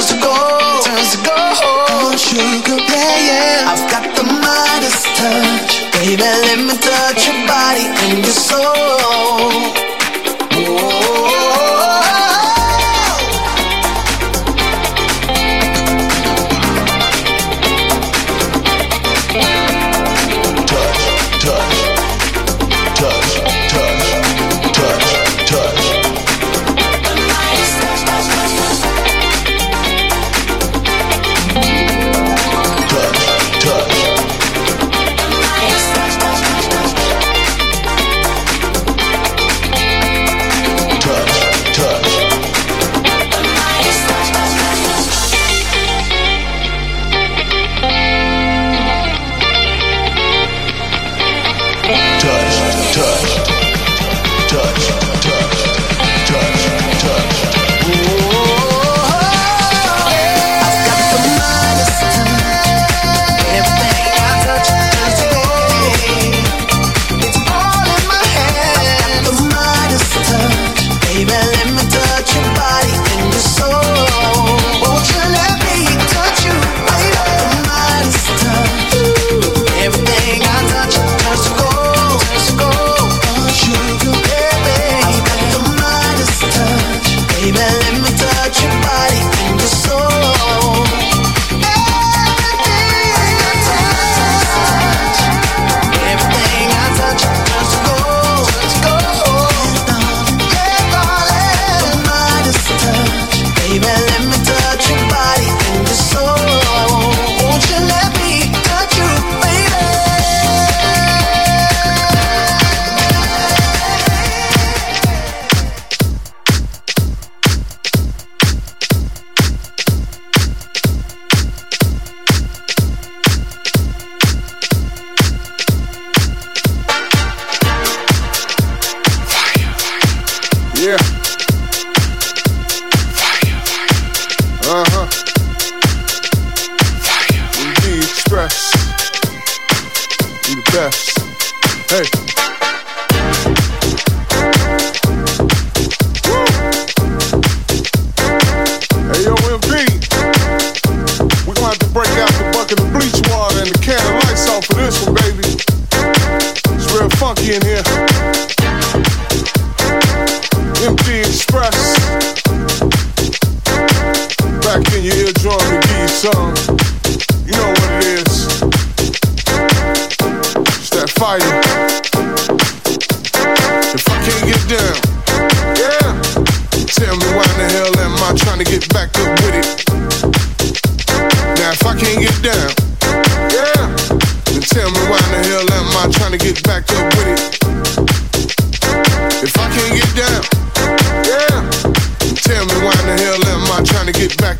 turns to gold, turns to gold. Sugar, yeah, yeah. I've got the mightiest touch, baby. Let me touch your body and your soul. the hell am I trying to get back up with it? If I can't get down, yeah. Tell me why in the hell am I trying to get back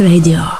Masterclass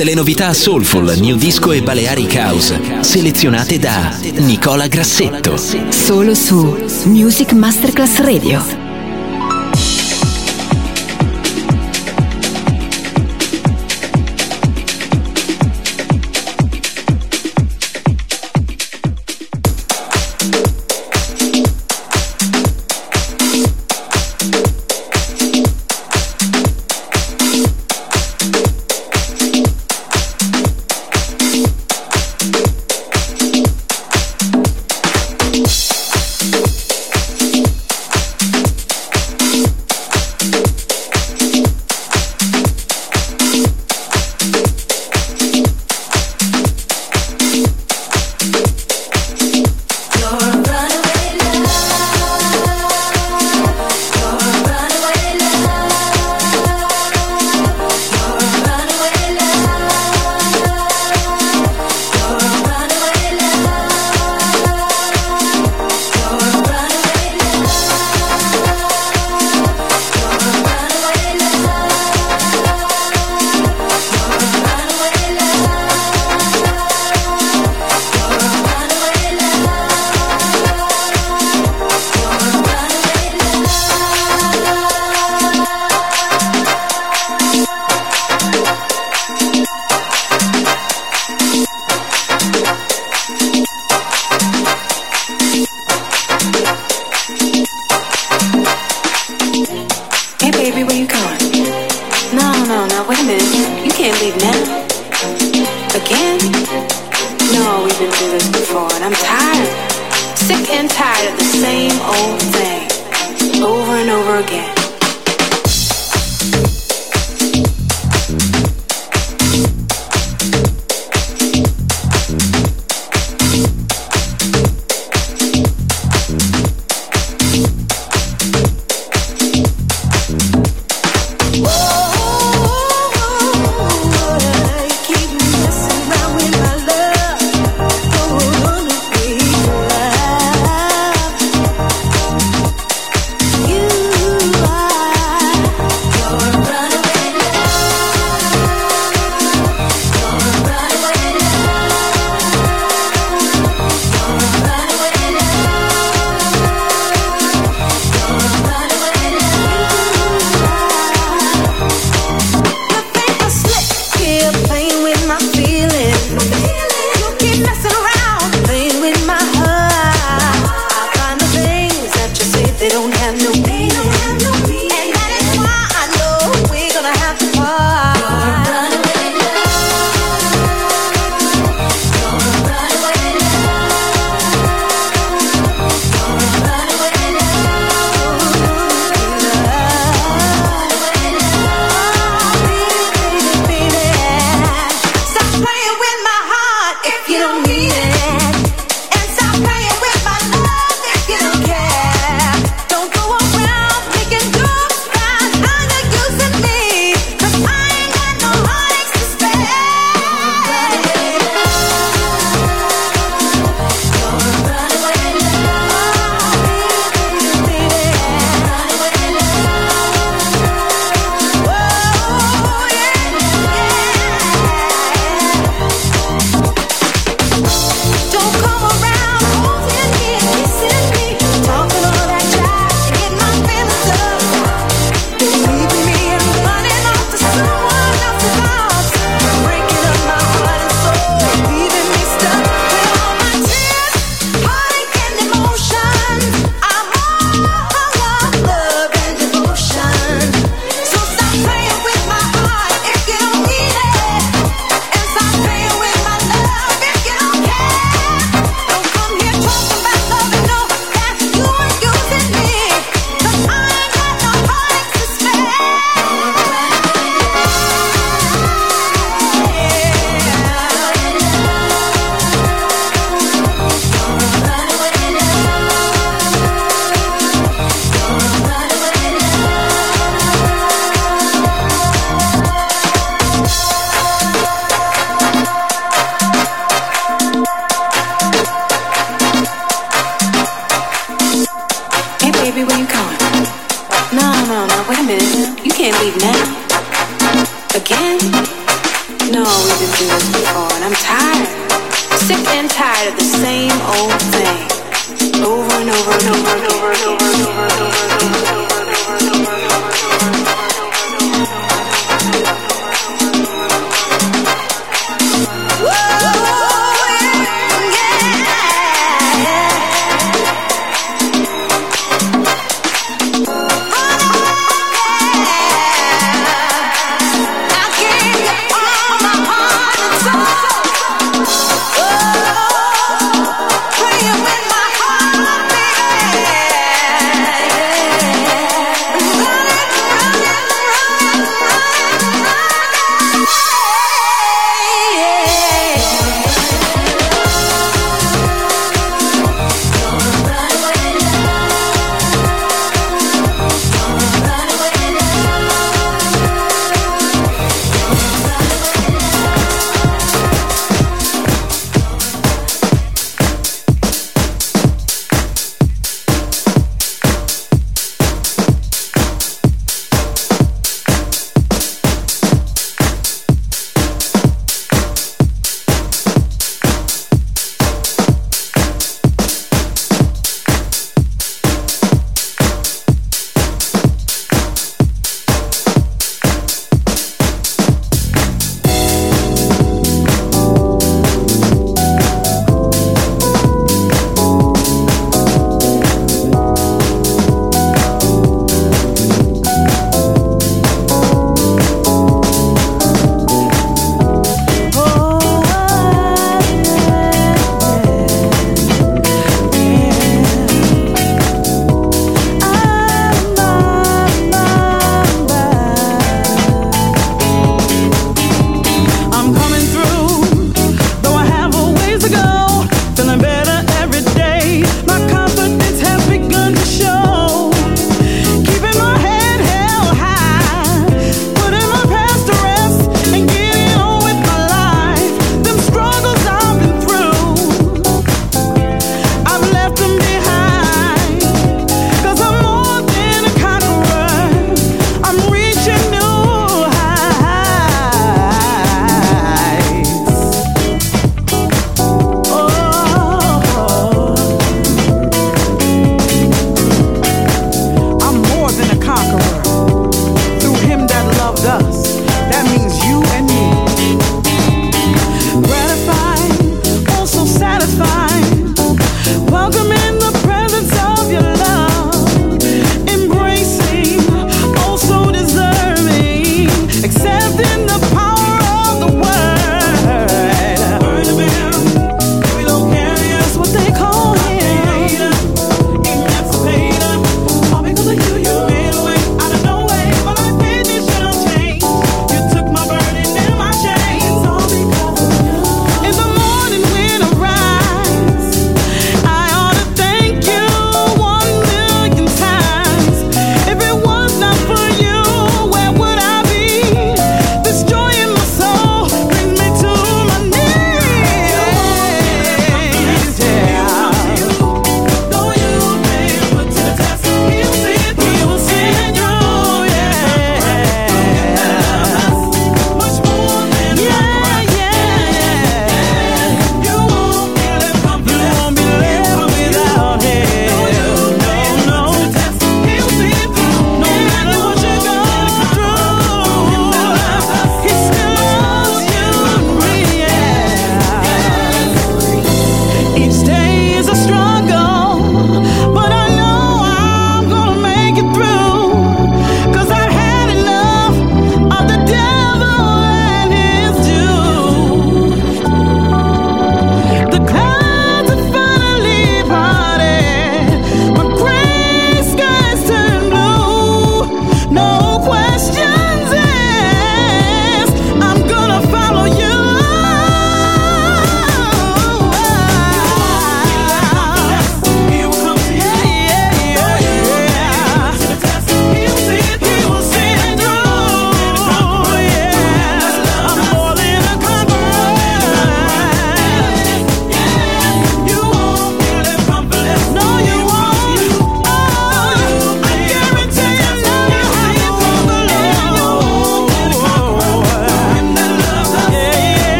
Tutte le novità soulful, new disco e Balearic House, selezionate da Nicola Grassetto. Solo su Music Masterclass Radio.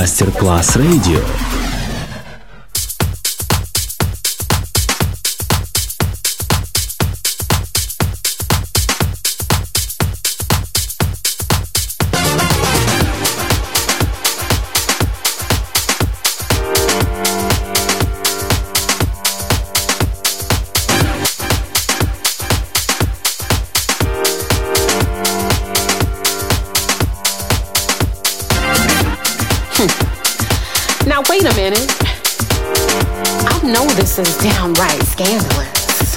Мастер-класс радио. Music know this is downright scandalous.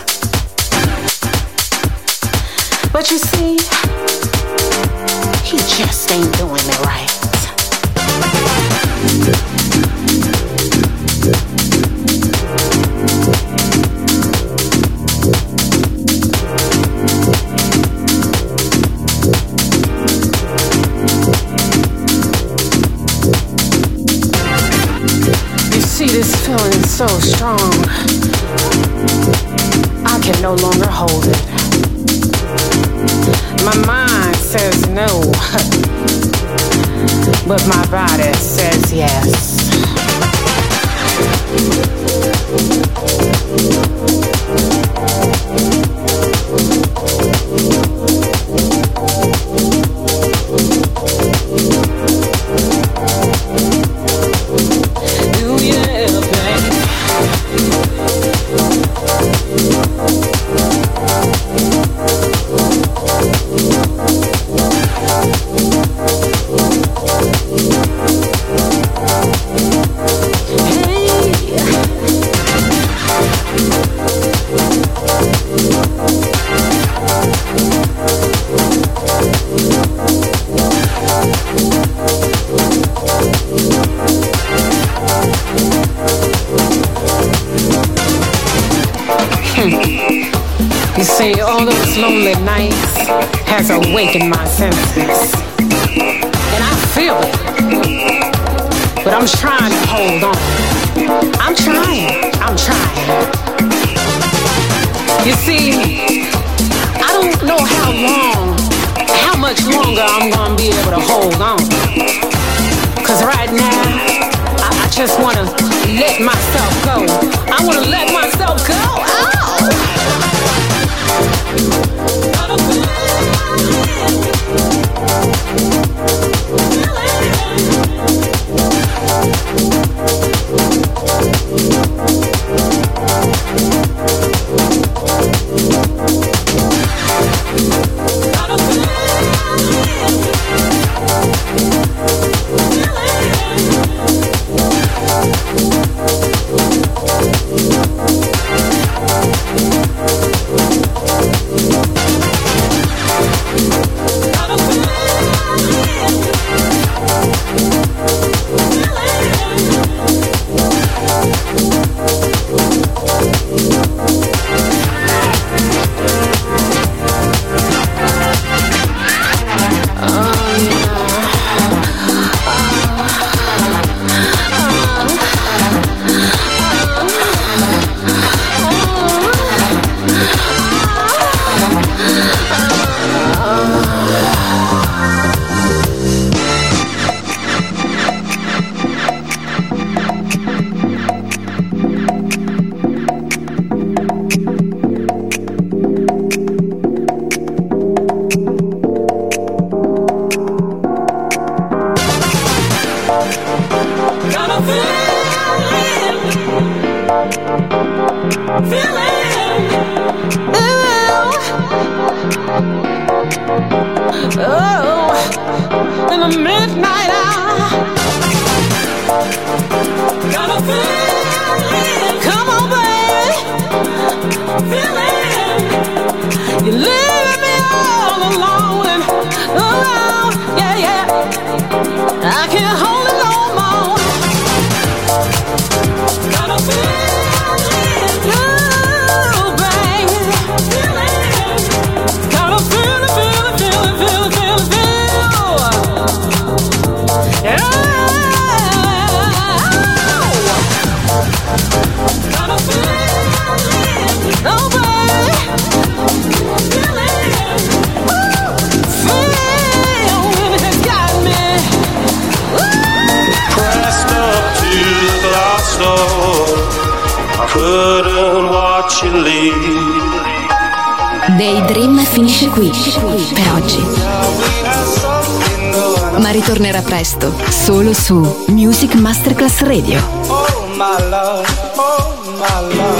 But you see, he just ain't doing it right. So strong. I can no longer hold it. My mind says no, but my body says yes. Lonely nights has awakened my senses. And I feel it. But I'm trying to hold on. I'm trying. I'm trying. You see, I don't know how long, how much longer I'm gonna be able to hold on. Cause right now, I, I just wanna let myself go. I wanna let myself go. Thank you.